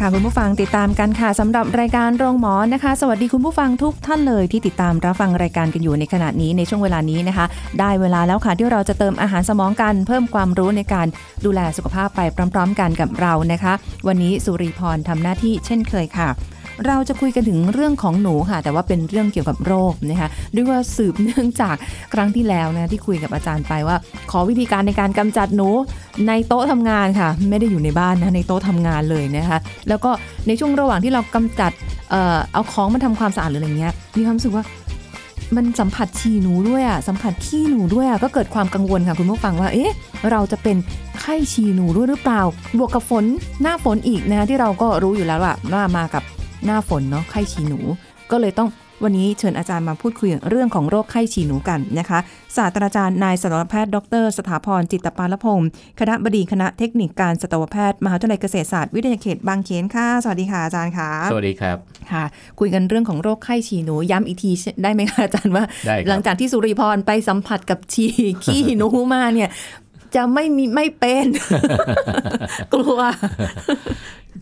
ค่ะคุณผู้ฟังติดตามกันค่ะสำหรับรายการโรงหมอนะคะ สวัสดีคุณผู้ฟังทุกท่านเลยที่ติดตามรับฟังรายการกันอยู่ในขณะนี้ในช่วงเวลานี้นะคะ ได้เวลาแล้วค่ะที่เราจะเติมอาหารสมองกัน เพิ่มความรู้ในการดูแลสุขภาพไปพร้อม ๆ กันกับเรานะคะ วันนี้สุริพรทำหน้าที่เช่นเคยค่ะ เราจะคุยกันถึงเรื่องของหนูค่ะ แต่ว่าเป็นเรื่องเกี่ยวกับโรคนะคะด้วยว่าสืบเนื่องจากครั้งที่แล้วนะที่คุยกับอาจารย์ไปว่า ขอวิธีการในการกำจัดหนูในโต๊ะทำงานค่ะ ไม่ได้อยู่ในบ้านนะในโต๊ะทำงานเลยนะคะแล้วก็ในช่วงระหว่างที่เรากำจัดเอ่อเอาของมาทำความสะอาดหรืออะไรเงี้ยมีความรู้สึกว่ามันสัมผัสฉี่หนูด้วยอะสัมผัสขี้หนูด้วยอะก็เกิดความกังวลค่ะคุณผู้ฟังว่าเอ๊ะเราจะเป็นไข้ฉี่หนูด้วยหรือเปล่า บวกกับฝนหน้าฝนอีกนะคะที่เราก็รู้อยู่แล้วว่าว่ามากับ หน้าฝนเนาะไข้ฉี่หนู ก็เลยต้องวันนี้เชิญอาจารย์มาพูดคุยเรื่องของโรคไข้ฉี่หนูกันนะคะ ศาสตราจารย์นายสัตวแพทย์ดร สถาพรจิตตปาลพงศ์คณะบดีคณะเทคนิคการสัตวแพทย์มหาวิทยาลัยเกษตรศาสตร์วิทยาเขตบางเขนค่ะ สวัสดีค่ะอาจารย์ค่ะ สวัสดีครับ ค่ะ คุยกันเรื่องของโรคไข้ฉี่หนูย้ำอีกทีได้ไหมคะอาจารย์ว่า หลังจากที่สุริพรไปสัมผัสกับฉี่ขี้หนูมาเนี่ยจะไม่มีไม่เป็น กลัว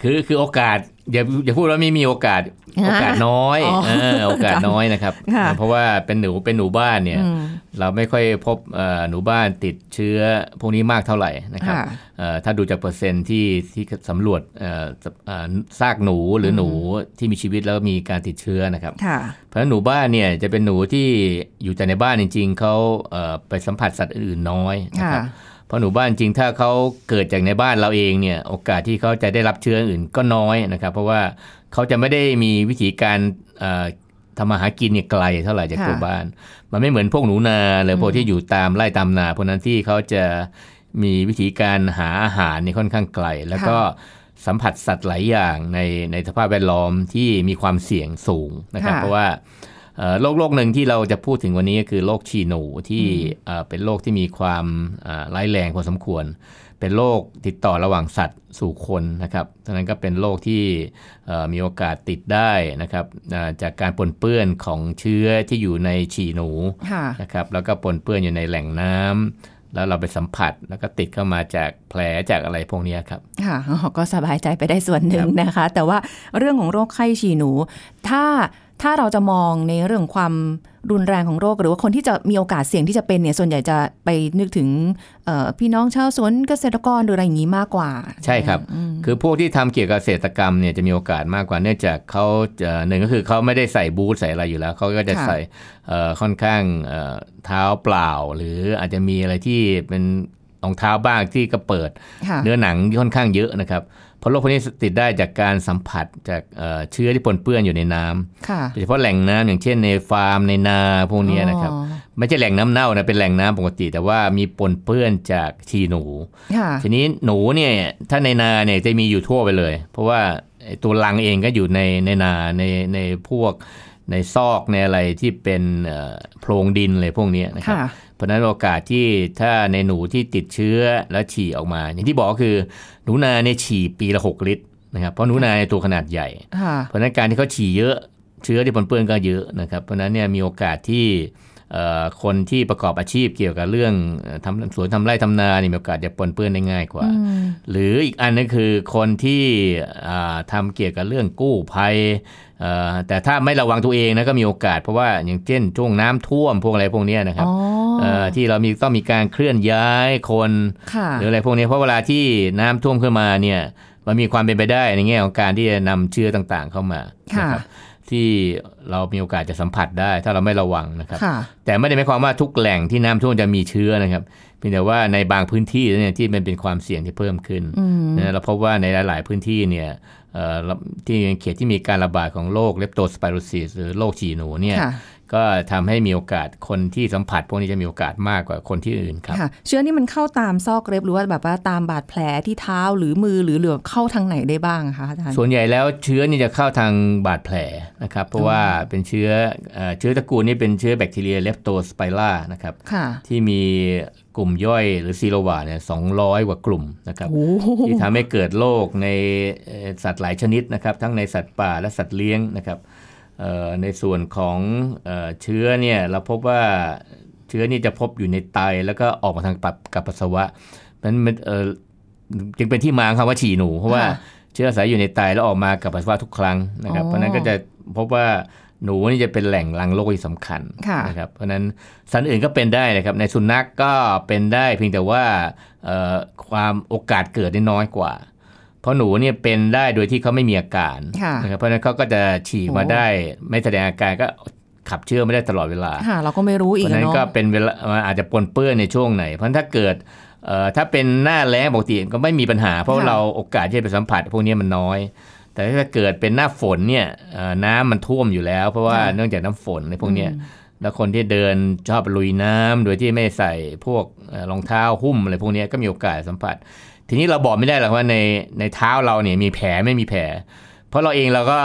คือคือโอกาส อย่าอย่าพูดว่าไม่มีโอกาสฮะโอกาสน้อยอ๋อเออโอกาสน้อยนะครับค่ะเพราะว่าเป็นหนูเป็นหนูบ้านเนี่ยอืมเราไม่ค่อยพบเอ่อหนูบ้านติดเชื้อพวกนี้มากเท่าไหร่นะครับค่ะเอ่อถ้าดูจากเปอร์เซ็นต์ที่ที่สำรวจเอ่อเอ่อซากหนูหรือหนูที่มีชีวิตแล้วมีการติดเชื้อนะครับค่ะเพราะฉะนั้นหนูบ้านเนี่ยจะเป็นหนูที่อยู่แต่ในบ้านจริง ๆเขาเอ่อไปสัมผัสสัตว์อื่นๆน้อยนะครับค่ะ เพราะหนูบ้านจริงถ้าเขาเกิดจากในบ้านเราเองเนี่ยโอกาสที่เขาจะได้รับเชื้ออื่นก็น้อยนะครับ เพราะว่าเขาจะไม่ได้มีวิธีการเอ่อทำมาหากินเนี่ยไกลเท่าไหร่จากค่ะตัวบ้าน มันไม่เหมือนพวกหนูนาหรือพวกที่อยู่ตามไร่ตามนาพวกนั้นที่เขาจะมีวิธีการหาอาหารเนี่ยค่อนข้างไกล แล้วก็สัมผัสสัตว์หลายอย่างในในสภาพแวดล้อมที่มีความเสี่ยงสูงนะครับค่ะเพราะว่าเอ่อ โรคโรคหนึ่งที่เราจะพูดถึงวันนี้ก็คือโรคฉี่หนูที่เอ่อเป็นโรคที่มีความอ่าร้ายแรงพอสมควร เป็นโรคติดต่อระหว่างสัตว์สู่คนนะครับดังนั้นก็เป็นโรคที่เอ่อมีโอกาสติดได้นะครับอ่าจากการปนเปื้อนของเชื้อที่อยู่ในฉี่หนูค่ะนะครับแล้วก็ปนเปื้อนอยู่ในแหล่งน้ำแล้วเราไปสัมผัสแล้วก็ติดเข้ามาจากแผลจากอะไรพวกเนี้ยครับ ค่ะอ๋อก็สบายใจไปได้ส่วนหนึ่งนะคะ แต่ว่าเรื่องของโรคไข้ฉี่หนู ถ้า ถ้าเราจะมองในเรื่องความรุนแรงของโรค หรือว่าคนที่จะมีโอกาสเสี่ยงที่จะเป็นเนี่ยส่วนใหญ่จะไปนึกถึงเอ่อพี่น้องชาวสวนเกษตรกรหรืออะไรอย่างนี้มากกว่า ใช่ครับอืมคือพวกที่ทำเกี่ยวกับเกษตรกรรมเนี่ยจะมีโอกาสมากกว่าเนื่องจากเขาจะหนึ่งก็คือเขาไม่ได้ใส่บูทใส่อะไรอยู่แล้วเขาก็จะค่ะใส่เอ่อค่อนข้างเอ่อเท้าเปล่า หรืออาจจะมีอะไรที่เป็นรองเท้าบ้างที่ก็เปิดค่ะเนื้อหนังที่ค่อนข้างเยอะนะครับ เพราะโรคพวกนี้ติดได้จากการสัมผัสจากเอ่อเชื้อที่ปนเปื้อนอยู่ในน้ำค่ะโดยเฉพาะแหล่งน้ำอย่างเช่นในฟาร์มในนาพวกเนี้ยนะครับอ๋อไม่ใช่แหล่งน้ำเน่านะเป็นแหล่งน้ำปกติ แต่ว่ามีปนเปื้อนจากชีหนูค่ะทีนี้หนูเนี่ยถ้าในนาเนี่ยจะมีอยู่ทั่วไปเลย เพราะว่าไอ้ตัวรังเองก็อยู่ในในนาในในพวกในซอกในอะไรที่เป็นเอ่อโพรงดินอะไรพวกเนี้ยนะครับค่ะ เพราะฉะนั้นโอกาสที่ถ้าในหนูที่ติดเชื้อแล้วฉี่ออกมา อย่างที่บอกก็คือหนูนาเนี่ยฉี่ปีละหกลิตรนะครับเพราะหนูนาเนี่ยตัวขนาดใหญ่ค่ะเพราะฉะนั้นการที่เขาฉี่เยอะเชื้อที่ปนเปื้อนก็เยอะนะครับ เพราะฉะนั้นเนี่ยมีโอกาสที่เอ่อคนที่ประกอบอาชีพเกี่ยวกับเรื่องเอ่อทำสวนทำไร่ทำนานี่มีโอกาสจะปนเปื้อนได้ง่ายกว่าอืมหรืออีกอันนึงคือคนที่อ่าทำเกี่ยวกับเรื่องกู้ภัยเอ่อ แต่ถ้าไม่ระวังตัวเองนะก็มีโอกาสเพราะว่าอย่างเช่นช่วงน้ำท่วมพวกอะไรพวกเนี้ยนะครับอ๋อเอ่อที่เรามีต้องมีการเคลื่อนย้ายคนค่ะหรืออะไรพวกนี้เพราะเวลาที่น้ำท่วมขึ้นมาเนี่ยมันมีความเป็นไปได้ในแง่ของการที่จะนำเชื้อต่างๆเข้ามาค่ะนะครับที่เรามีโอกาสจะสัมผัสได้ ถ้าเราไม่ระวังนะครับค่ะแต่ไม่ได้หมายความว่าทุกแหล่งที่น้ำท่วมจะมีเชื้อนะครับเพียงแต่ว่าในบางพื้นที่เนี่ยที่มันเป็นความเสี่ยงที่เพิ่มขึ้นอืมนะเราพบว่าในหลาย ๆ พื้นที่เนี่ยเอ่อ ที่เขตที่มีการระบาดของโรคเลปโตสไปโรซิสหรือโรคฉี่หนูเนี่ยค่ะก็ทำให้มีโอกาสคนที่สัมผัส พวกนี้จะมีโอกาสมากกว่าคนที่อื่นครับค่ะเชื้อนี่มันเข้าตามซอกเล็บหรือว่าแบบว่าตามบาดแผลที่เท้าหรือมือหรือเหลือเข้าทางไหนได้บ้างอะคะอาจารย์ส่วนใหญ่แล้วเชื้อนี่จะเข้าทางบาดแผลนะครับ เพราะว่าเป็นเชื้อเอ่อเชื้อตระกูลนี้เป็นเชื้อแบคทีเรียเลปโตสไปร่านะครับค่ะที่มี กลุ่มย่อยหรือซีโรวาเนี่ยสองกว่ากลุ่มนะครับโอ้โหที่ทำให้เกิดโรคในเอ่อสัตว์หลายชนิดนะครับ ทั้งในสัตว์ป่าและสัตว์เลี้ยงนะครับเอ่อในส่วนของเออเชื้อเนี่ยเราพบว่าเชื้อนี่จะพบอยู่ในไตแล้วก็ออกมาทางปับกับปัสสาวะมันมันเออจึงเป็นที่มาของคำว่าฉี่หนู เพราะว่าค่ะเชื้ออาศัยอยู่ในไตแล้วออกมากับปัสสาวะทุกครั้งนะครับอ๋อเพราะฉะนั้นก็จะพบว่า หนูนี่จะเป็นแหล่งรังโรคที่สำคัญค่ะนะครับเพราะฉะนั้นสัตว์อื่นก็เป็นได้นะครับ ในสุนัขกก็เป็นได้เพียงแต่ว่าเอ่อความโอกาสเกิดได้น้อยกว่า เพราะหนูเนี่ยเป็นได้โดยที่เขาไม่มีอาการค่ะนะครับเพราะฉะนั้นเขาก็จะฉีกมาโอ้ได้ไม่แสดงอาการก็ขับเชื้อไม่ได้ตลอดเวลาค่ะเราก็ไม่รู้เพอีกราะฉะอะนั้นเนาะก็เป็นเวลามันอาจจะปนเปื้อนในช่วงไหน เพราะฉะนั้นถ้าเกิดเอ่อถ้าเป็นหน้าแล้งปกติก็ไม่มีปัญหา เพราะเราโอกาสที่จะไปสัมผัสพวกนี้มันน้อย แต่ถ้าเกิดเป็นหน้าฝนเนี่ยเอ่อน้ำมันท่วมอยู่แล้ว เพราะว่าเนื่องจากน้ำฝนในพวกเนี้ยแล้วคนที่เดินชอบลุยน้ำโดยที่ไม่ใส่พวกเอ่อรองเท้าหุ้มอะไรพวกเนี้ยก็มีโอกาสสัมผัส ทีนี้เราบอกไม่ได้หรอกว่าในในเท้าเราเนี่ยมีแผลไม่มีแผล เพราะเราเองเราก็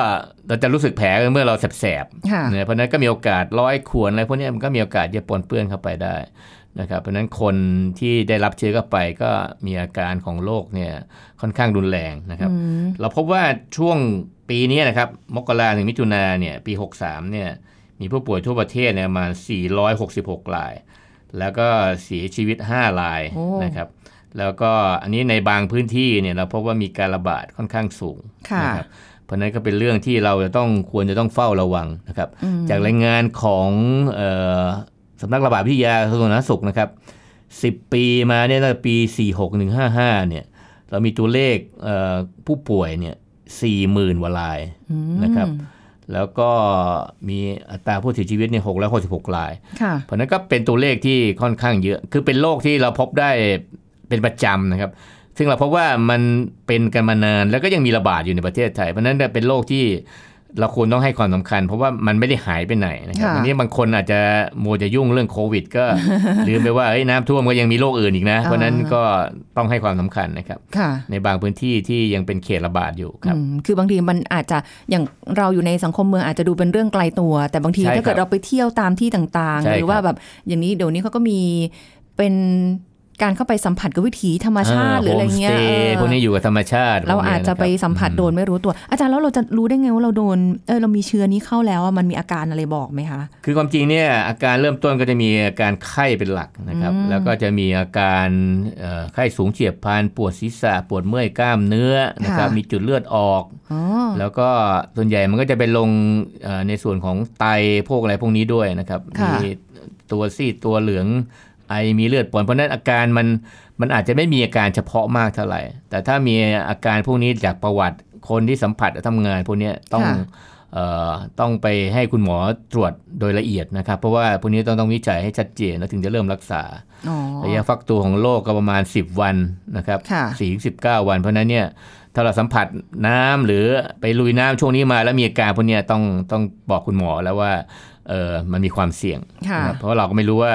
เราจะรู้สึกแผลเมื่อเราแสบค่ะๆเนี่ยเพราะฉะนั้นก็มีโอกาสร้อยขวนอะไรพวกเนี้ยมันก็มีโอกาสจะปนเปื้อนเข้าไปได้ นะครับเพราะฉะนั้นคนที่ได้รับเชื้อเข้าไปก็มีอาการของโรคเนี่ยค่อนข้างรุนแรงนะครับอืมเราพบว่าช่วงปีนี้นะครับมกราถึงมิถุนาเนี่ยปี 63เนี่ยมีผู้ป่วยทั่วประเทศเนี่ยประมาณ466ราย แล้วก็เสียชีวิต 5 รายโอ้นะครับ แล้วก็อันนี้ในบางพื้นที่เนี่ยเราพบว่ามีการระบาดค่อนข้างสูงค่ะนะครับเพราะฉะนั้นก็เป็นเรื่องที่เราจะต้องควรจะต้องเฝ้าระวังนะครับอืมจากรายงานของเออ สำนักระบาดวิทยากระทรวงสาธารณสุขนะครับ 10 ปีมาเนี่ยตั้งแต่ปี 46155 เนี่ย เรามีตัวเลขเอ่อผู้ป่วยเนี่ย40,000กว่ารายอืมนะครับ แล้วก็มีอัตราผู้เสียชีวิตเนี่ย666รายค่ะเพราะฉะนั้นก็เป็นตัวเลขที่ค่อนข้างเยอะ คือเป็นโรคที่เราพบได้เป็นประจำนะครับ ซึ่งเราพบว่ามันเป็นกันมานานแล้วก็ยังมีระบาดอยู่ในประเทศไทย เพราะฉะนั้นเป็นโรคที่ เราควรต้องให้ความสำคัญ เพราะว่ามันไม่ได้หายไปไหนนะครับค่ะวันนี้บางคนอาจจะมัวจะยุ่งเรื่องโควิด ก็ลืมไปว่าเอ้ยน้ำท่วมก็ยังมีโรคอื่นอีกนะ เพราะฉะนั้นก็ต้องให้ความสำคัญนะครับค่ะในบางพื้นที่ที่ยังเป็นเขตระบาดอยู่ครับอืมคือบางทีมันอาจจะอย่างเราอยู่ในสังคมเมืองอาจจะดูเป็นเรื่องไกลตัว แต่บางทีใช่ถ้าเกิดครับเราไปเที่ยวตามที่ต่างใช่ๆหรือว่าครับแบบอย่างนี้เดี๋ยวนี้เขาก็มีเป็น การเข้าไปสัมผัสกับวิถีธรรมชาติหรืออะไรเงี้ยโฮมสเอย์อพวกนี้อยู่กับธรรมชาติ เราพวกนี้อาจจะไปนครับสัมผัสอืโดนไม่รู้ตัว อาจารย์แล้วเราจะรู้ได้ไงว่าเราโดนเออเรามีเชื้อนี้เข้าแล้วอะมันมีอาการอะไรบอกไหมคะ คือความจริงเนี่ยอาการเริ่มต้นก็จะมีอาการไข้เป็นหลักนะครับอืมแล้วก็จะมีอาการเอ่อไข้สูงเฉียบพลันปวดศีรษะปวดเมื่อยกล้ามเนื้อนะครับมีจุดเลือดออกอ๋อแล้วก็ส่วนใหญ่มันก็จะไปลงเอ่อในส่วนของไตพวกอะไรพวกนี้ด้วยนะครับค่ะมีตัวซีดตัวเหลือง ไอมีเลือดปนเพราะฉะนั้นอาการมันมันอาจจะไม่มีอาการเฉพาะมากเท่าไหร่ แต่ถ้ามีอาการพวกนี้จากประวัติคนที่สัมผัสและทำงานพวกเนี้ยต้องค่ะเอ่อต้องไปให้คุณหมอตรวจโดยละเอียดนะครับ เพราะว่าพวกนี้ต้องต้องวิจัยให้ชัดเจนแล้วถึงจะเริ่มรักษาอ๋อระยะฟักตัวของโรคก็ประมาณ 10 วันนะครับค่ะสี่ถึงสิบเก้าวัน เพราะฉะนั้นเนี่ยถ้าเราสัมผัสน้ำหรือไปลุยน้ำช่วงนี้มาแล้วมีอาการพวกเนี้ยต้องต้องบอกคุณหมอแล้วว่าเออมันมีความเสี่ยงค่ะนะครับเพราะว่าเราก็ไม่รู้ว่า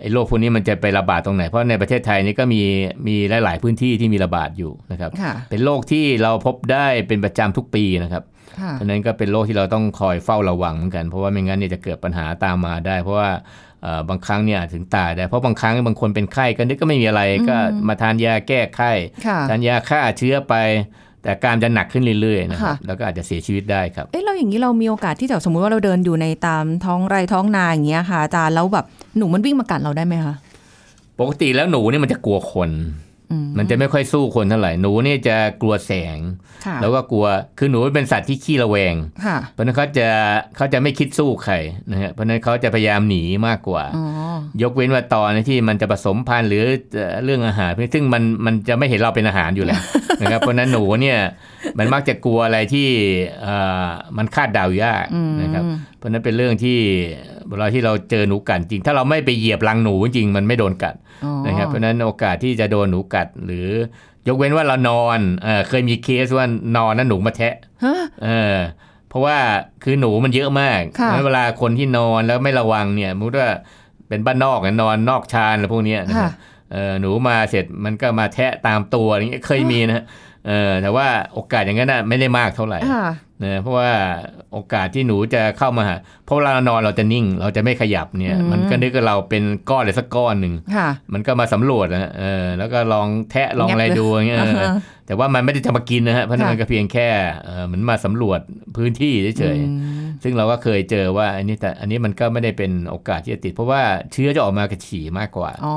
ไอ้โรคพวกนี้มันจะไประบาดตรงไหน เพราะในประเทศไทยนี่ก็มีมีหลาย ๆ พื้นที่ที่มีระบาดอยู่นะครับค่ะเป็นโรคที่เราพบได้เป็นประจำทุกปีนะครับค่ะเพราะฉะนั้นก็เป็นโรคที่เราต้องคอยเฝ้าระวังเหมือนกัน เพราะว่าไม่งั้นเนี่ยจะเกิดปัญหาตามมาได้ เพราะว่าเอ่อบางครั้งเนี่ยอาจถึงตายได้ เพราะบางครั้งบางคนเป็นไข้ก็นึกก็ไม่มีอะไรก็มาทานยาแก้ไข้ค่ะทานยาฆ่าเชื้อไป แต่อาการจะหนักขึ้นเรื่อยๆนะครับค่ะแล้วก็อาจจะเสียชีวิตได้ครับเอ๊ะเราอย่างนี้เรามีโอกาสที่จะสมมุติว่าเราเดินอยู่ในตามท้องไร่ท้องนาอย่างเงี้ยค่ะอาจารย์แล้วแบบหนูมันวิ่งมากัดเราได้ไหมคะปกติแล้วหนูเนี่ยมันจะกลัวคนอื มมันจะไม่ค่อยสู้คนเท่าไหร่หนูเนี่ยจะกลัวแสงค่ะแล้วก็กลัวคือหนูเป็นสัตว์ที่ขี้ระแวงค่ะเพราะฉะนั้นเขาจะเขาจะไม่คิดสู้ใครนะฮะเพราะฉะนั้นเขาจะพยายามหนีมากกว่าอ๋อยกเว้นว่าตอนที่มันจะผสมพันธุ์หรือเอ่อเรื่องอาหารซึ่งมันมันจะไม่เห็นเราเป็นอาหารอยู่แล้วนะครับเพราะฉะนั้นหนูเนี่ย มันมักจะกลัวอะไรที่เอ่อมันคาดเดายากอืมนะครับ เพราะฉะนั้นเป็นเรื่องที่เวลาที่เราเจอหนูกัดจริง ถ้าเราไม่ไปเหยียบรังหนูจริงมันไม่โดนกัดอ๋อนะครับ เพราะฉะนั้นโอกาสที่จะโดนหนูกัดหรือยกเว้นว่าเรานอนเออเคยมีเคสว่านอนแล้วหนูมาแทะฮะเออราะว่าคือหนูมันเยอะมากค่ะแล้วเวลาคนที่นอนแล้วไม่ระวังเนี่ยมุดว่าเป็นบ้านนอกอะนอนนอกชานอะไรพวกเนี้ยนะครับค่ะเออหนูมาเสร็จมันก็มาแทะตามตัวอะไรเงี้ยเคยมีนะฮะ เออแต่ว่าโอกาสอย่างนั้นน่ะไม่ได้มากเท่าไหร่ค่ะนะเพราะว่าโอกาสที่หนูจะเข้ามาหาเพราะเวลาเรานอนเราจะนิ่ง เราจะไม่ขยับเนี่ยอืมมันก็นึกว่าเราเป็นก้อนอะไรสักก้อนหนึ่งค่ะมันก็มาสำรวจนะฮะเออแล้วก็ลองแทะลองอะไรงับเลยดูอย่างเงี้ยเอออ่าฮะแต่ว่ามันไม่ได้จะมากินนะฮะเพราะนั่นค่ะมันก็เพียงแค่เออเหมือนมาสำรวจพื้นที่เฉยอืมๆซึ่งเราก็เคยเจอว่าอันนี้แต่อันนี้มันก็ไม่ได้เป็นโอกาสที่จะติด เพราะว่าเชื้อจะออกมากระฉี่มากกว่าอ๋อ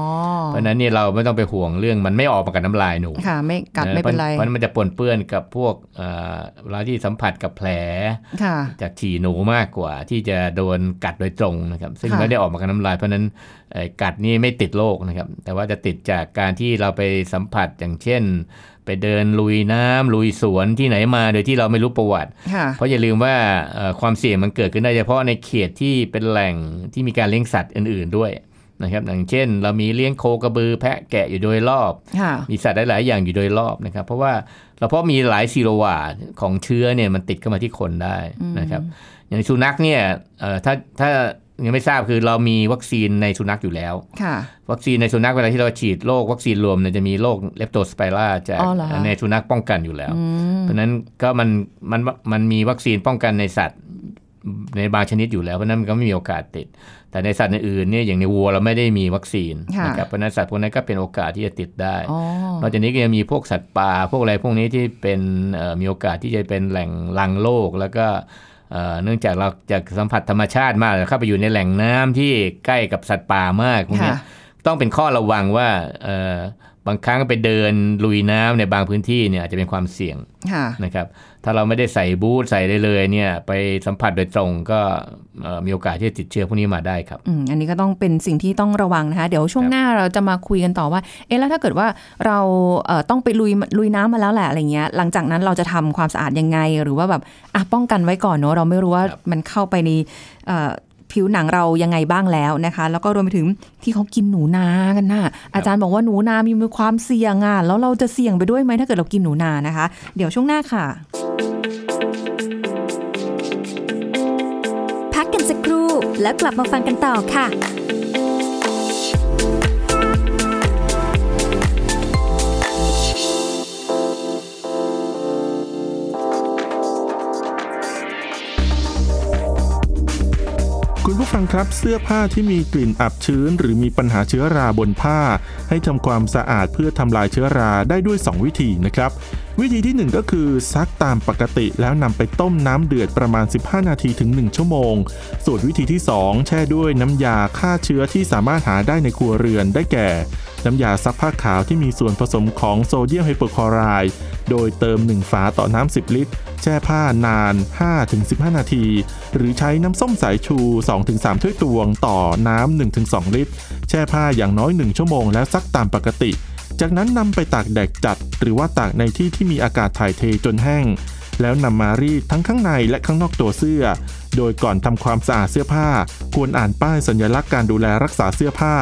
เพราะฉะนั้นเนี่ยเราไม่ต้องไปห่วงเรื่องมันไม่ออกมากับน้ำลายหนูค่ะไม่กัดไม่เป็นไรเพราะมันจะปนเปื้อนกับพวกเอ่อเวลาที่สัมผัสกับแผลค่ะจากฉี่หนูมากกว่า ที่จะโดนกัดโดยตรงนะครับ ซึ่งค่ะไม่ได้ออกมากับน้ำลาย เพราะฉะนั้นเอ่อกัดนี่ไม่ติดโรคนะครับ แต่ว่าจะติดจากการที่เราไปสัมผัสอย่างเช่น ไปเดินลุยน้ำลุยสวนที่ไหนมาโดยที่เราไม่รู้ประวัติค่ะเพราะอย่าลืมว่าเอ่อความเสี่ยงมันเกิดขึ้นได้เฉพาะในเขตที่เป็นแหล่งที่มีการเลี้ยงสัตว์อื่น ๆด้วยนะครับอย่างเช่น เรามีเลี้ยงโคกระบือแพะแกะอยู่โดยรอบค่ะมีสัตว์หลาย ๆ อย่างอยู่โดยรอบนะครับ เพราะว่า เราเพราะมีหลายซีโรวาของเชื้อเนี่ยมันติดเข้ามาที่คนได้นะครับ อย่างสุนัขเนี่ยเอ่อถ้าถ้ายังไม่ทราบคือเรามีวัคซีนในสุนัขอยู่แล้วค่ะวัคซีนในสุนัขเวลาที่เราฉีดโรควัคซีนรวมเนี่ยจะมีโรคเลปโตสไปราจากอ๋อเหรอคะในสุนัขป้องกันอยู่แล้วอืมเพราะฉะนั้นก็มันมันมันมีวัคซีนป้องกันในสัตว์ ในบางชนิดอยู่แล้วเพราะฉะนั้นมันก็ไม่มีโอกาสติด แต่ในสัตว์อื่นๆเนี่ยอย่างในวัวเราไม่ได้มีวัคซีนค่ะนะครับเพราะฉะนั้นสัตว์พวกนั้นก็เป็นโอกาสที่จะติดได้อ๋อนอกจากนี้ก็ยังมีพวกสัตว์ป่าพวกอะไรพวกนี้ที่เป็นเอ่อมีโอกาสที่จะเป็นแหล่งลังโรคแล้วก็เอ่อเนื่องจากเราจากสัมผัสธรรมชาติมากเข้าไปอยู่ในแหล่งน้ำที่ใกล้กับสัตว์ป่ามากพวกเนี้ยค่ะต้องเป็นข้อระวังว่าเอ่อ บางครั้งไปเดินลุยน้ำในบางพื้นที่เนี่ยอาจจะเป็นความเสี่ยงค่ะนะครับ ถ้าเราไม่ได้ใส่บูทใส่ได้เลยเนี่ยไปสัมผัสโดยตรงก็เอ่อมีโอกาสที่จะติดเชื้อพวกนี้มาได้ครับอืมอันนี้ก็ต้องเป็นสิ่งที่ต้องระวังนะคะเดี๋ยวช่วงครับหน้าเราจะมาคุยกันต่อว่า เอ๊ะแล้วถ้าเกิดว่าเราเอ่อต้องไปลุยลุยน้ำมาแล้วแหละอะไรเงี้ย หลังจากนั้นเราจะทำความสะอาดยังไง หรือว่าแบบอะป้องกันไว้ก่อนเนอะเราไม่รู้ว่ามันเข้าไปในเอ่อ ผิวหนังเรายังไงบ้างแล้วนะคะ แล้วก็รวมไปถึงที่เขากินหนูนากันน่ะอาจารย์บอกว่าหนูนามีความเสี่ยงอะแล้วเราจะเสี่ยงไปด้วยไหมถ้าเกิดเรากินหนูนานะคะ เดี๋ยวช่วงหน้าค่ะ พักกันสักครู่แล้วกลับมาฟังกันต่อค่ะ คุณผู้ฟังครับเสื้อผ้าที่มีกลิ่นอับชื้น หรือมีปัญหาเชื้อราบนผ้า ให้ทำความสะอาดเพื่อทำลายเชื้อราได้ด้วย 2 วิธีนะครับ วิธีที่ 1 ก็คือซักตามปกติแล้วนำไปต้มน้ำเดือดประมาณ 15 นาทีถึง 1 ชั่วโมง ส่วนวิธีที่ 2 แช่ด้วยน้ำยาฆ่าเชื้อที่สามารถหาได้ในครัวเรือนได้แก่ น้ำยาซักผ้าขาวที่มีส่วนผสมของโซเดียมไฮโปคลอไรด์โดยเติม 1 ฝาต่อน้ำ 10 ลิตร แช่ผ้านาน 5-15 นาที หรือใช้น้ำส้มสายชู 2-3 ถ้วยตวงต่อน้ำ 1-2 ลิตร แช่ผ้าอย่างน้อย 1 ชั่วโมงแล้วซักตามปกติ จากนั้นนำไปตากแดดจัด หรือว่าตากในที่ที่มีอากาศถ่ายเทจนแห้ง แล้วนำมารีดทั้งข้างในและข้างนอกตัวเสื้อ โดยก่อนทำความสะอาดเสื้อผ้า ควรอ่านป้ายสัญลักษณ์การดูแลรักษาเสื้อผ้า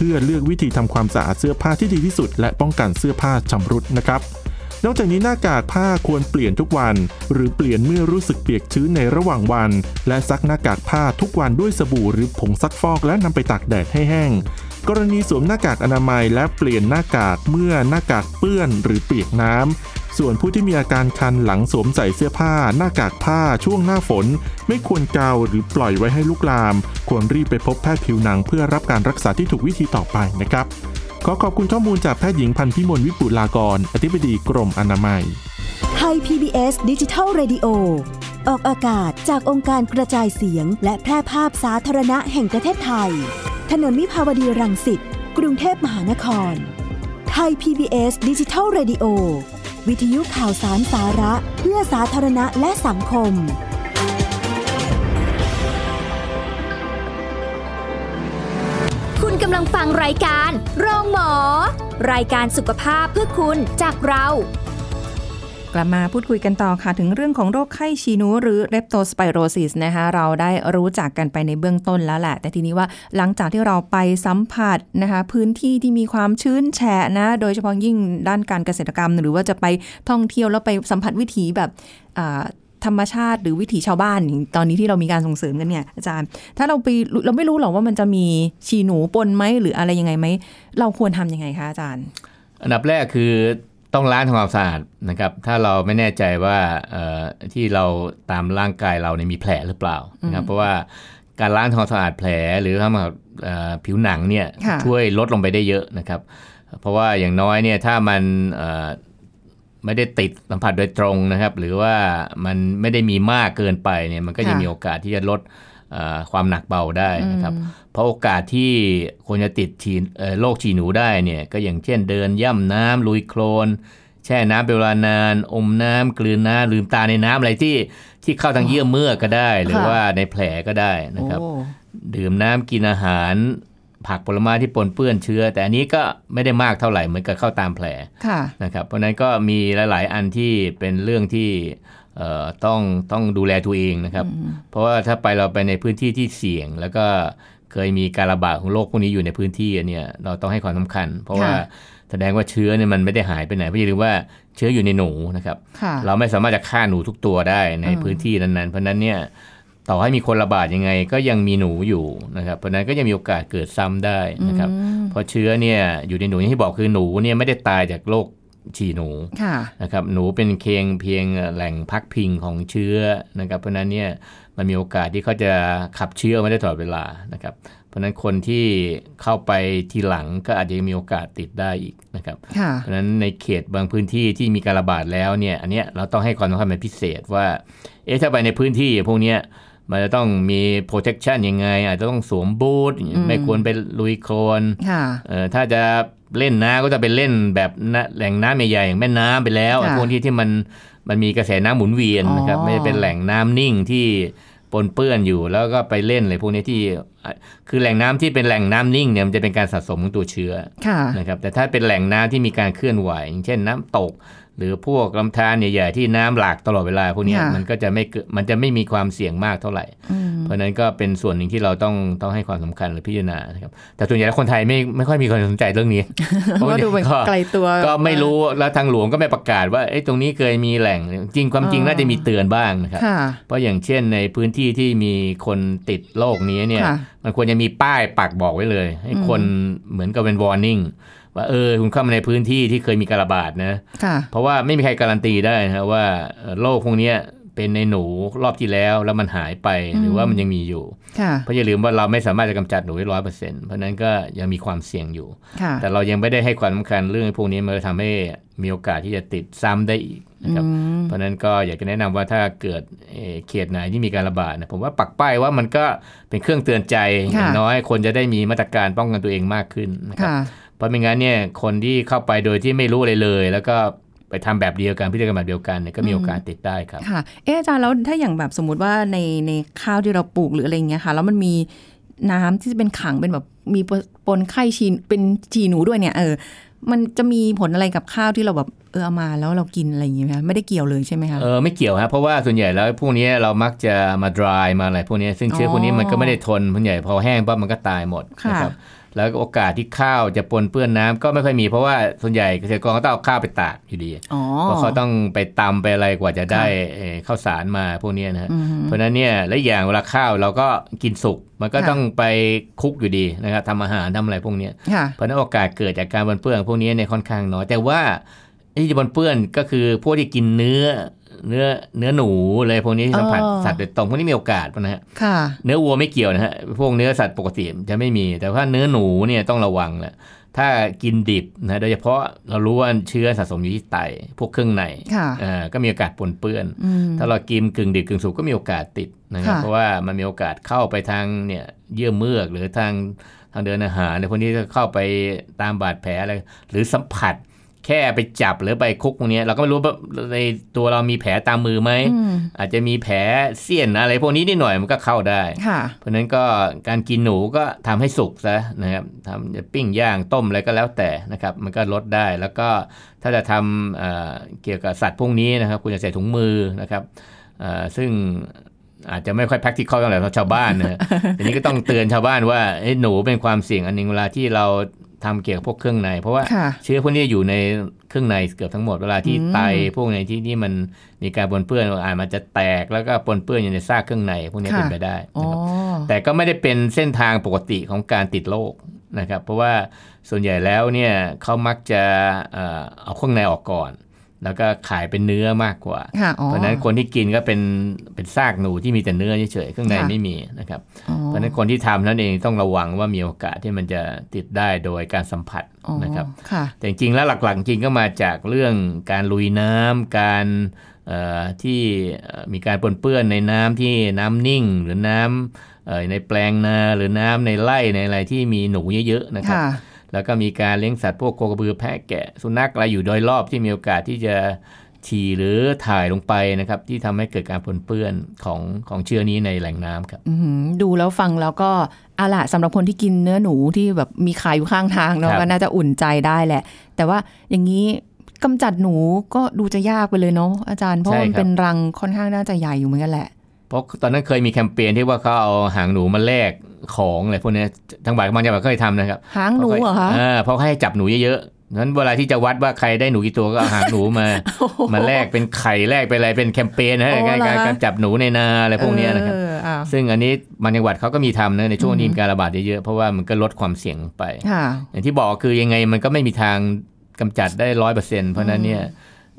พื่อเลือกวิธีทำความสะอาดเสื้อผ้าที่ดีที่สุด และป้องกันเสื้อผ้าชำรุดนะครับนอกจากนี้หน้ากากผ้าควรเปลี่ยนทุกวัน หรือเปลี่ยนเมื่อรู้สึกเปียกชื้นในระหว่างวัน และซักหน้ากากผ้าทุกวันด้วยสบู่หรือผงซักฟอกและนำไปตากแดดให้แห้ง กรณีสวมหน้ากากอนามัยและเปลี่ยนหน้ากากเมื่อหน้ากากเปื้อนหรือเปียกน้ำ ส่วนผู้ที่มีอาการคันหลังสวมใส่เสื้อผ้า หน้ากากผ้าช่วงหน้าฝน ไม่ควรเกาหรือปล่อยไว้ให้ลุกลาม ควรรีบไปพบแพทย์ผิวหนังเพื่อรับการรักษาที่ถูกวิธีต่อไปนะครับ ขอขอบคุณข้อมูลจากแพทย์หญิงพันธ์พิมลวิปุลากร อธิบดีกรมอนามัยไทย PBS ดิจิทัล Radio ออกอากาศจากองค์การกระจายเสียง และแพร่ภาพสาธารณะแห่งประเทศไทย ถนนมิภาวดีรังสิต กรุงเทพมหานคร ไทย PBS ดิจิทัล Radio วิทยุข่าวสารสาระ เพื่อสาธารณะและสังคม คุณกำลังฟังรายการ โรงหมอ รายการสุขภาพเพื่อคุณจากเรา กลับมาพูดคุยกันต่อค่ะ ถึงเรื่องของโรคไข้ฉี่หนูหรือเรปโตสไปโรซิสนะคะเราได้รู้จักกันไปในเบื้องต้นแล้วแหละ แต่ทีนี้ว่าหลังจากที่เราไปสัมผัสนะคะพื้นที่ที่มีความชื้นแฉะนะ โดยเฉพาะยิ่งด้านการเกษตรกรรม หรือว่าจะไปท่องเที่ยวแล้วไปสัมผัสวิถีแบบธรรมชาติหรือวิถีชาวบ้านอย่างตอนนี้ที่เรามีการส่งเสริมกันเนี่ยอาจารย์ ถ้าเราไปเราไม่รู้หรอกว่ามันจะมีฉี่หนูปนไหมหรืออะไรยังไงไหมเราควรทำยังไงคะอาจารย์ อันดับแรกคือ ต้องล้างทำความสะอาดนะครับ ถ้าเราไม่แน่ใจว่าเอ่อที่เราตามร่างกายเราเนี่ยมีแผลหรือเปล่านะครับเพราะว่าการล้างทำความสะอาดแผลหรือทำกับเอ่อผิวหนังเนี่ยค่ะช่วยลดลงไปได้เยอะนะครับ เพราะว่าอย่างน้อยเนี่ยถ้ามันเอ่อไม่ได้ติดสัมผัสโดยตรงนะครับ หรือว่ามันไม่ได้มีมากเกินไปเนี่ยมันก็ยังค่ะมีโอกาสที่จะลดเอ่อ ความหนักเบาได้นะครับ เพราะโอกาสที่คนจะติดฉี่เอ่อโรคฉี่หนูได้เนี่ยก็อย่างเช่นเดินย่ำน้ำลุยโคลน แช่น้ำเป็นเวลานาน อมน้ำกลืนน้ำลืมตาในน้ำอะไรที่ที่เข้าทางเยื่อเมือกก็ได้ หรือค่ะว่าในแผลก็ได้นะครับโอ้ดื่มน้ำกินอาหารผักผลไม้ที่ปนเปื้อนเชื้อ แต่อันนี้ก็ไม่ได้มากเท่าไหร่เหมือนกับเข้าตามแผลค่ะนะครับเพราะฉะนั้นก็มีหลาย ๆ อันที่เป็นเรื่องที่เอ่อ ต้องต้องดูแลตัวเองนะครับ เพราะว่าถ้าไปเราไปในพื้นที่ที่เสี่ยง แล้วก็เคยมีการระบาดของโรคพวกนี้อยู่ในพื้นที่อันเนี่ยเราต้องให้ความสำคัญ เพราะว่าค่ะแสดงว่าเชื้อเนี่ยมันไม่ได้หายไปไหนเพราะอย่าลืมว่าเชื้ออยู่ในหนูนะครับค่ะเราไม่สามารถจะฆ่าหนูทุกตัวได้ในอืมพื้นที่นั้นๆ เพราะฉะนั้นเนี่ยต่อให้มีคนระบาดยังไง ก็ยังมีหนูอยู่นะครับ เพราะฉะนั้นก็ยังมีโอกาสเกิดซ้ำได้นะครับอืมเพราะเชื้อเนี่ยอยู่ในหนูอย่างที่บอกคือหนูเนี่ยไม่ได้ตายจากโรค ฉี่หนูค่ะนะครับหนูเป็นเพียงเพียงแหล่งพักพิงของเชื้อนะครับเพราะฉะนั้นเนี่ยมันมีโอกาสที่เขาจะขับเชื้อมาได้ตลอดเวลานะครับเพราะฉะนั้นคนที่เข้าไปทีหลังก็อาจจะมีโอกาสติดได้อีกนะครับค่ะเพราะฉะนั้นในเขตบางพื้นที่ที่มีการระบาดแล้วเนี่ยอันเนี้ยเราต้องให้ความสำคัญเป็นพิเศษว่าเอ๊ะถ้าไปในพื้นที่พวกเนี้ยมันจะต้องมี protection ยังไง อาจจะต้องสวมบูทไม่ควรไปลุยโคลนค่ะเอ่อถ้าจะ เล่นน้ำก็จะเป็นเล่นแบบน้ำแหล่งน้ำใหญ่ๆอย่างแม่น้ำไปแล้วค่ะพวกที่ที่มันมันมีกระแสน้ำหมุนเวียนนะครับอ๋อไม่ได้เป็นแหล่งน้ำนิ่งที่ปนเปื้อนอยู่แล้วก็ไปเล่นอะไรพวกนี้ที่อะคือแหล่งน้ำที่เป็นแหล่งน้ำนิ่งเนี่ยมันจะเป็นการสะสมของตัวเชื้อค่ะนะครับแต่ถ้าเป็นแหล่งน้ำที่มีการเคลื่อนไหวอย่างเช่นน้ำตกหรือพวกลำธารใหญ่ๆที่น้ำหลากตลอดเวลาพวกเนี้ยค่ะมันก็จะไม่เกิดมันจะไม่มีความเสี่ยงมากเท่าไหร่อืมเพราะฉะนั้นก็เป็นส่วนหนึ่งที่เราต้องต้องให้ความสำคัญหรือพิจารณานะครับแต่ส่วนใหญ่แล้วคนไทยไม่ไม่ค่อยมีคนสนใจเรื่องนี้เพราะว่าดูเป็นไกลตัวก็ไม่รู้แล้วทางหลวงก็ไม่ประกาศว่าเอ้ยตรงนี้เคยมีแหล่งจริงความจริงอ๋อน่าจะมีเตือนบ้างนะครับค่ะเพราะอย่างเช่นในพื้นที่ที่มีคนติดโรคนี้เนี่ยค่ะมันควรจะมีป้ายปักบอกไว้เลย ให้คนเหมือนกับเป็น warning ว่าเออคุณเข้ามาในพื้นที่ที่เคยมีการระบาดนะค่ะเพราะว่าไม่มีใครการันตีได้นะว่าเอ่อโรคพวกเนี้ยเป็นในหนูรอบที่แล้วแล้วมันหายไปหรือว่ามันยังมีอยู่ค่ะเพราะอย่าลืมว่าเราไม่สามารถจะกำจัดหนูได้ร้อยเปอร์เซ็นต์เพราะฉะนั้นก็ยังมีความเสี่ยงอยู่ค่ะแต่เรายังไม่ได้ให้ความสำคัญเรื่องพวกนี้มันจะทำให้มีโอกาสที่จะติดซ้ำได้อีกนะครับอืมเพราะฉะนั้นก็อยากจะแนะนำว่าถ้าเกิดเอ่อเขตไหนที่มีการระบาดนะผมว่าปักป้ายว่ามันก็เป็นเครื่องเตือนใจอค่ะย่างน้อยคนจะได้มีมาตรการป้องกันตัวเองมากขึ้นนะครับค่ะ เพราะไม่งั้นเนี่ยคนที่เข้าไปโดยที่ไม่รู้อะไรเลย แล้วก็ไปทำแบบเดียวกันพฤติกรรมแบบเดียวกันเนี่ยก็มีโอกาสติดได้ครับค่ะเอะอาจารย์แล้วถ้าอย่างแบบสมมุติว่าในในข้าวที่เราปลูกหรืออะไรอย่างเงี้ยค่ะแล้วมันมีน้ำที่จะเป็นขังเป็นแบบมีปนไข้ชีนเป็นชีหนูด้วยเนี่ยเออมันจะมีผลอะไรกับข้าวที่เราแบบเออเอามาแล้วเรากินอะไรอย่างเงี้ยไหมคะไม่ได้เกี่ยวเลยใช่ไหมคะเออไม่เกี่ยวฮะเพราะว่าส่วนใหญ่แล้วพวกนี้เรามักจะมา dry มาอะไรพวกนี้ซึ่งเชื้อพวกนี้มันก็ไม่ได้ทนส่วนใหญ่พอแห้งปั๊บมันก็ตายหมดค่ะนะครับ แล้วโอกาสที่ข้าวจะปนเปื้อนน้ำก็ไม่ค่อยมีเพราะว่าส่วนใหญ่เกษตรกรก็ต้องเอาข้าวไปตากอยู่ดีอ๋อเพราะเขาต้องไปตำไปอะไรกว่าจะได้เอ่อข้าวสารมาพวกนี้นะฮะอืมเพราะฉะนั้นเนี่ยและอีกอย่างเวลาข้าวเราก็กินสุกมันก็ค่ะต้องไปคลุกอยู่ดีนะครับทำอาหารทำอะไรพวกเนี้ยค่ะเพราะฉะนั้นโอกาสเกิดจากการปนเปื้อนพวกนี้เนี่ยค่อนข้างน้อยแต่ว่าไอ้ที่ปนเปื้อนก็คือพวกที่กินเนื้อ เนื้อเนื้อหนูเลยพวกนี้ที่สัมผัสอ๋อสัตว์โดยตรงพวกนี้มีโอกาสนะฮะค่ะเนื้อวัวไม่เกี่ยวนะฮะพวกเนื้อสัตว์ปกติจะไม่มี แต่ว่าเนื้อหนูเนี่ยต้องระวังแหละถ้ากินดิบนะโดยเฉพาะเรารู้ว่าเชื้อสะสมอยู่ที่ไตพวกเครื่องในค่ะอ่าก็มีโอกาสปนเปื้อนอืมถ้าเรากินกึ่งดิบกึ่งสุกก็มีโอกาสติดนะครับค่ะเพราะว่ามันมีโอกาสเข้าไปทางเนี่ยเยื่อเมือกหรือทางทางเดินอาหารในพวกนี้ก็เข้าไปตามบาดแผลอะไรหรือสัมผัส แค่ไปจับหรือไปคุกพวกนี้เราก็ไม่รู้ว่าในตัวเรามีแผลตามมือไหมอืมอาจจะมีแผลเสี้ยนอะไรพวกนี้นิดหน่อยมันก็เข้าได้ค่ะเพราะฉะนั้นก็การกินหนูก็ทำให้สุกซะนะครับทำจะปิ้งย่างต้มอะไรก็แล้วแต่นะครับ มันก็ลดได้แล้วก็ถ้าจะทำเอ่อเกี่ยวกับสัตว์พวกนี้นะครับ คุณจะใส่ถุงมือนะครับเอ่อซึ่งอาจจะไม่ค่อย practical เท่าไหร่สำหรับชาวบ้านนะฮะทีนี้ก็ต้องเตือนชาวบ้านว่าเอ้ยหนูเป็นความเสี่ยงอันหนึงเวลาที่เรา ทำเกี่ยวกับพวกเครื่องใน เพราะว่าค่ะเชื้อพวกนี้อยู่ในเครื่องในเกือบทั้งหมดเวลาที่อืมไตพวกในที่ที่มันมีการปนเปื้อนอาจมันจะแตกแล้วก็ปนเปื้อนอยู่ในซากเครื่องในพวกนี้เป็นไปได้อ๋อนะครับแต่ก็ไม่ได้เป็นเส้นทางปกติของการติดโรคนะครับ เพราะว่าส่วนใหญ่แล้วเนี่ยเขามักจะเอ่อเอาเครื่องในออกก่อน แล้วก็ขายเป็นเนื้อมากกว่าค่ะอ๋อเพราะฉะนั้นคนที่กินก็เป็นเป็นซากหนูที่มีแต่เนื้อเฉยๆเครื่องในค่ะไม่มีนะครับอ๋อเพราะฉะนั้นคนที่ทำนั่นเองต้องระวังว่ามีโอกาสที่มันจะติดได้โดยการสัมผัสอ๋อนะครับค่ะแต่จริงๆแล้วหลักๆจริงก็มาจากเรื่องการลุยน้ำการเอ่อที่เอ่อมีการปนเปื้อนในน้ำที่น้ำนิ่งหรือน้ำเอ่อในแปลงนาหรือน้ำในไร่ในอะไรที่มีหนูเยอะๆนะครับค่ะ แล้วก็มีการเลี้ยงสัตว์พวกโคกระบือแพะแกะสุนัขอะไรอยู่โดยรอบที่มีโอกาสที่จะฉี่หรือถ่ายลงไปนะครับที่ทำให้เกิดการปนเปื้อนของของเชื้อนี้ในแหล่งน้ำครับอื้อหือดูแล้วฟังแล้วก็เอาล่ะสำหรับคนที่กินเนื้อหนูที่แบบมีขายอยู่ข้างทางเนาะครับก็น่าจะอุ่นใจได้แหละ แต่ว่าอย่างนี้กำจัดหนูก็ดูจะยากไปเลยเนาะอาจารย์เพราะใช่มันครับเป็นรังค่อนข้างน่าจะใหญ่อยู่เหมือนกันแหละ เพราะตอนนั้นเคยมีแคมเปญที่ว่าเขาเอาหางหนูมาแลกของอะไรพวกเนี้ยทางบ่ายบางจังหวัดเคยทำนะครับ หางหนูเหรอคะเออเพราะให้จับหนูเยอะๆนั้นเวลาที่จะวัดว่าใครได้หนูกี่ตัวก็เอาหางหนูมา มาแลกเป็นไข่แลกเป็นอะไรเป็นแคมเปญนะฮะอ๋อการเหรอการคะการจับหนูในนาอะไรพวกเนี้ยนะครับเอออะซึ่งอันนี้บางจังหวัดเขาก็มีทำนะในช่วงนี้มีการระบาดเยอะๆเพราะว่ามันก็ลดความเสี่ยงลงไปค่ะอย่างที่บอกคือยังไงมันก็ไม่มีทางกำจัดได้ร้อยเปอร์เซ็นต์เพราะฉะนั้นเนี่ย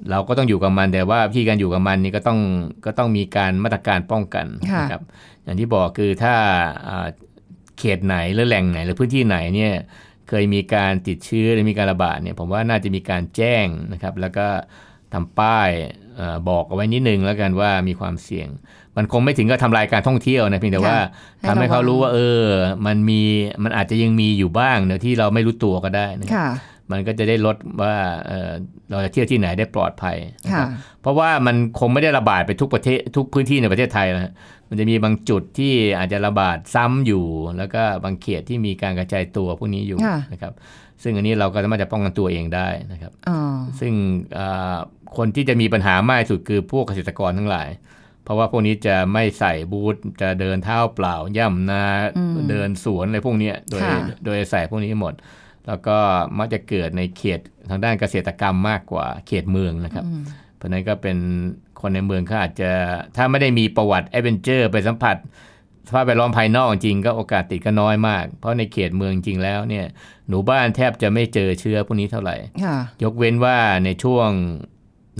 เราก็ต้องอยู่กับมันแต่ว่าวิธีการอยู่กับมันนี่ก็ต้องก็ต้องมีการมาตรการป้องกันค่ะนะครับอย่างที่บอกคือถ้าอ่าเขตไหนหรือแหล่งไหนหรือพื้นที่ไหนเนี่ยเคยมีการติดเชื้อหรือมีการระบาดเนี่ยผมว่าน่าจะมีการแจ้งนะครับ แล้วก็ทำป้ายเออบอกเอาไว้นิดนึงแล้วกันว่ามีความเสี่ยง มันคงไม่ถึงกับทำลายการท่องเที่ยวนะเพียงแต่ว่าให้ทำให้เขาระวังรู้ว่า เออ มันมีมันอาจจะยังมีอยู่บ้างเดี๋ยวที่เราไม่รู้ตัวก็ได้นะครับค่ะ มันก็จะได้ลดว่าเออเราจะเที่ยวที่ไหนได้ปลอดภัยนะคค่ะรับเพราะว่ามันคงไม่ได้ระบาดไปทุกประเทศทุกพื้นที่ในประเทศไทยนะฮะมันจะมีบางจุดที่อาจจะระบาดซ้ำอยู่ แล้วก็บางเขตที่มีการกระจายตัวพวกนี้อยู่ค่ะนะครับซึ่งอันนี้เราก็สามารถจะป้องกันตัวเองได้นะครับอ๋อซึ่งอ่าคนที่จะมีปัญหามากที่สุดคือพวกเกษตรกรทั้งหลาย เพราะว่าพวกนี้จะไม่ใส่บูทจะเดินเท้าเปล่า ย่ำนาอืมเดินสวนอะไรพวกเนี้ยโดยค่ะโดยใส่พวกนี้หมด แล้วก็มักจะเกิดในเขตทางด้านเกษตรกรรมมากกว่าเขตเมืองนะครับอืมเพราะฉะนั้นก็เป็นคนในเมืองเขาอาจจะถ้าไม่ได้มีประวัติ adventure ไปสัมผัสสภาพแวดล้อมภายนอกจริงก็โอกาสติดก็น้อยมาก เพราะในเขตเมืองจริงแล้วเนี่ยหนูบ้านแทบจะไม่เจอเชื้อพวกนี้เท่าไหร่ค่ะยกเว้นว่าในช่วง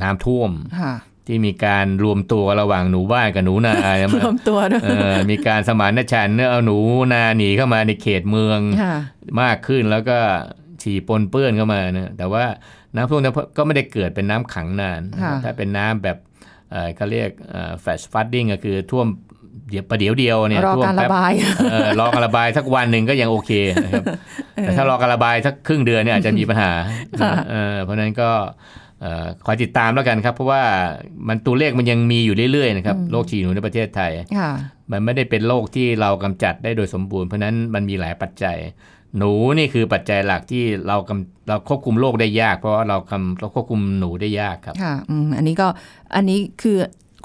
น้ำท่วมค่ะ ที่มีการรวมตัวระหว่างหนูบ้านกับหนูนาใช่ไหมรวมตัวด้วยเออมีการสมานฉันท์เนี่ยเอาหนูนาหนีเข้ามาในเขตเมืองค่ะมากขึ้นแล้วก็ฉี่ปนเปื้อนเข้ามานะแต่ว่าน้ำท่วมเนี่ยก็ไม่ได้เกิดเป็นน้ำขังนานค่ะถ้าเป็นน้ำแบบเอ่อเขาเรียกแฟชฟัดดิ้งก็คือท่วมเดี๋ยวประเดี๋ยวเดียวเนี่ยรอท่วมการระแป๊บายเออรอการระบายสักวันหนึ่งก็ยังโอเคนะครับแต่ถ้ารอการระบายสักครึ่งเดือนเนี่ยอาจจะมีปัญหาค่ะเออเพราะฉะนั้นก็เอ่อ คอยติดตามแล้วกันครับ เพราะว่ามันตัวเลขมันยังมีอยู่เรื่อยๆนะครับโรคฉี่หนูในประเทศไทยค่ะมันไม่ได้เป็นโรคที่เรากำจัดได้โดยสมบูรณ์เพราะฉะนั้นมันมีหลายปัจจัย หนูนี่คือปัจจัยหลักที่เรากำเราควบคุมโรคได้ยาก เพราะว่าเรากำเราควบคุมหนูได้ยากครับค่ะอืมอันนี้ก็อันนี้คือ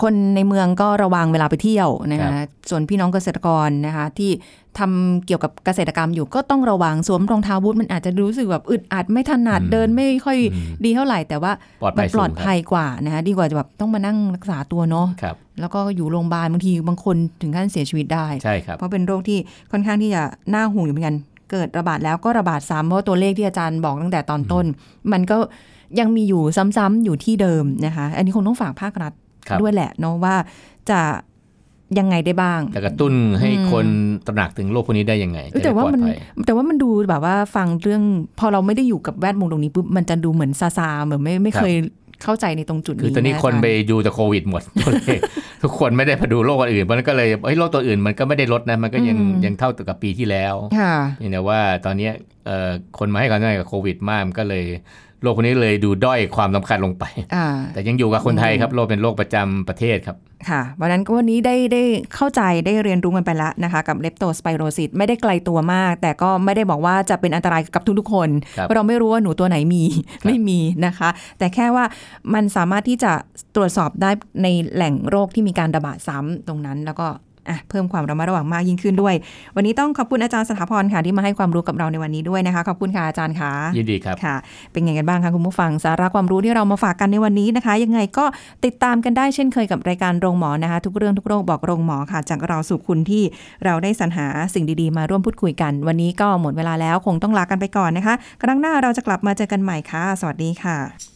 คนในเมืองก็ระวังเวลาไปเที่ยวนะครัคะบส่วนพี่น้องเกษตรกรนะคะ ที่ทำเกี่ยวกับเกษตรกรรมอยู่ก็ต้องระวังสวมรองเท้าบูทมันอาจจะรู้สึกแบบอึดอัดไม่ถนัดเดินไม่ค่อยดีเท่าไหร่ แต่ว่าปลอดมัภัยปลอดสูงครับภัยกว่านะคะดีกว่าจะแบบต้องมานั่งรักษาตัวเนาะครับแล้วก็อยู่โรงพยาบาลบางทีบางคนถึงขั้นเสียชีวิตได้ใช่ครับเพราะเป็นโรคที่ค่อนข้างที่จะน่าห่วงอยู่เหมือนกันเกิดระบาดแล้วก็ระบาดซ้ำเพราะว่าตัวเลขที่อาจารย์บอกตั้งแต่ตอนต้น มันก็ยังมีอยู่ซ้ำๆอยู่ที่เดิมนะคะ อันนี้คงต้องฝากภาครัฐครับ ด้วยแหละเนาะว่าจะยังไงได้บ้างจะกระตุ้นให้คนตระหนักถึงโรคพวกนี้ได้ยังไงเอ้ยจะแต่ได้ว่าปลอมันดภัยแต่ว่ามันดูแบบว่าฟังเรื่อง พอเราไม่ได้อยู่กับแวดวงตรงนี้ปุ๊บมันจะดูเหมือนซาซาๆเหมือนไม่ไม่ครับเคยเข้าใจในตรงจุดนี้คือตอนนี้ะคนอาจารย์ไปดูแต่โควิดหมดตัวเลขทุกคนไม่ได้มาดูโรคอื่นเพราะฉะนั้นก็เลยเฮ้ยโรคตัวอื่นมันก็ไม่ได้ลดนะมันก็ยังอืมยังเท่ากับปีที่แล้วค่ะเพียงแต่ว่าตอนเนี้ยเอ่อ คนมาให้ความสำคัญกับโควิดมากมันก็เลยโรคพวกนี้เลยดูด้อยความสำคัญลงไปอ่าแต่ยังอยู่กับคนไทยครับโรคเป็นโรคประจำประเทศครับ ค่ะ วันนั้นก็วันนี้ได้ได้เข้าใจได้เรียนรู้กันไปแล้วนะคะ กับเลปโตสไปโรซิสไม่ได้ไกลตัวมาก แต่ก็ไม่ได้บอกว่าจะเป็นอันตรายกับทุกๆคนครับเพราะเราไม่รู้ว่าหนูตัวไหนมีไม่มีนะคะ แต่แค่ว่ามันสามารถที่จะตรวจสอบได้ในแหล่งโรคที่มีการระบาดซ้ำตรงนั้น แล้วก็ อะเพิ่มความระมัดระวังมากยิ่งขึ้นด้วย วันนี้ต้องขอบคุณอาจารย์สถาพรค่ะที่มาให้ความรู้กับเราในวันนี้ด้วยนะคะ ขอบคุณค่ะอาจารย์ค่ะยินดีครับค่ะ เป็นไงกันบ้างคะคุณผู้ฟังสาระความรู้ที่เรามาฝากกันในวันนี้นะคะ ยังไงก็ติดตามกันได้เช่นเคยกับรายการโรงหมอนะคะ ทุกเรื่องทุกโรคบอกโรงหมอค่ะ จากเราสู่คุณที่เราได้สรรหาสิ่งดีๆ มาร่วมพูดคุยกัน วันนี้ก็หมดเวลาแล้วคงต้องลากันไปก่อนนะคะ ครั้งหน้าเราจะกลับมาเจอกันใหม่ค่ะ สวัสดีค่ะ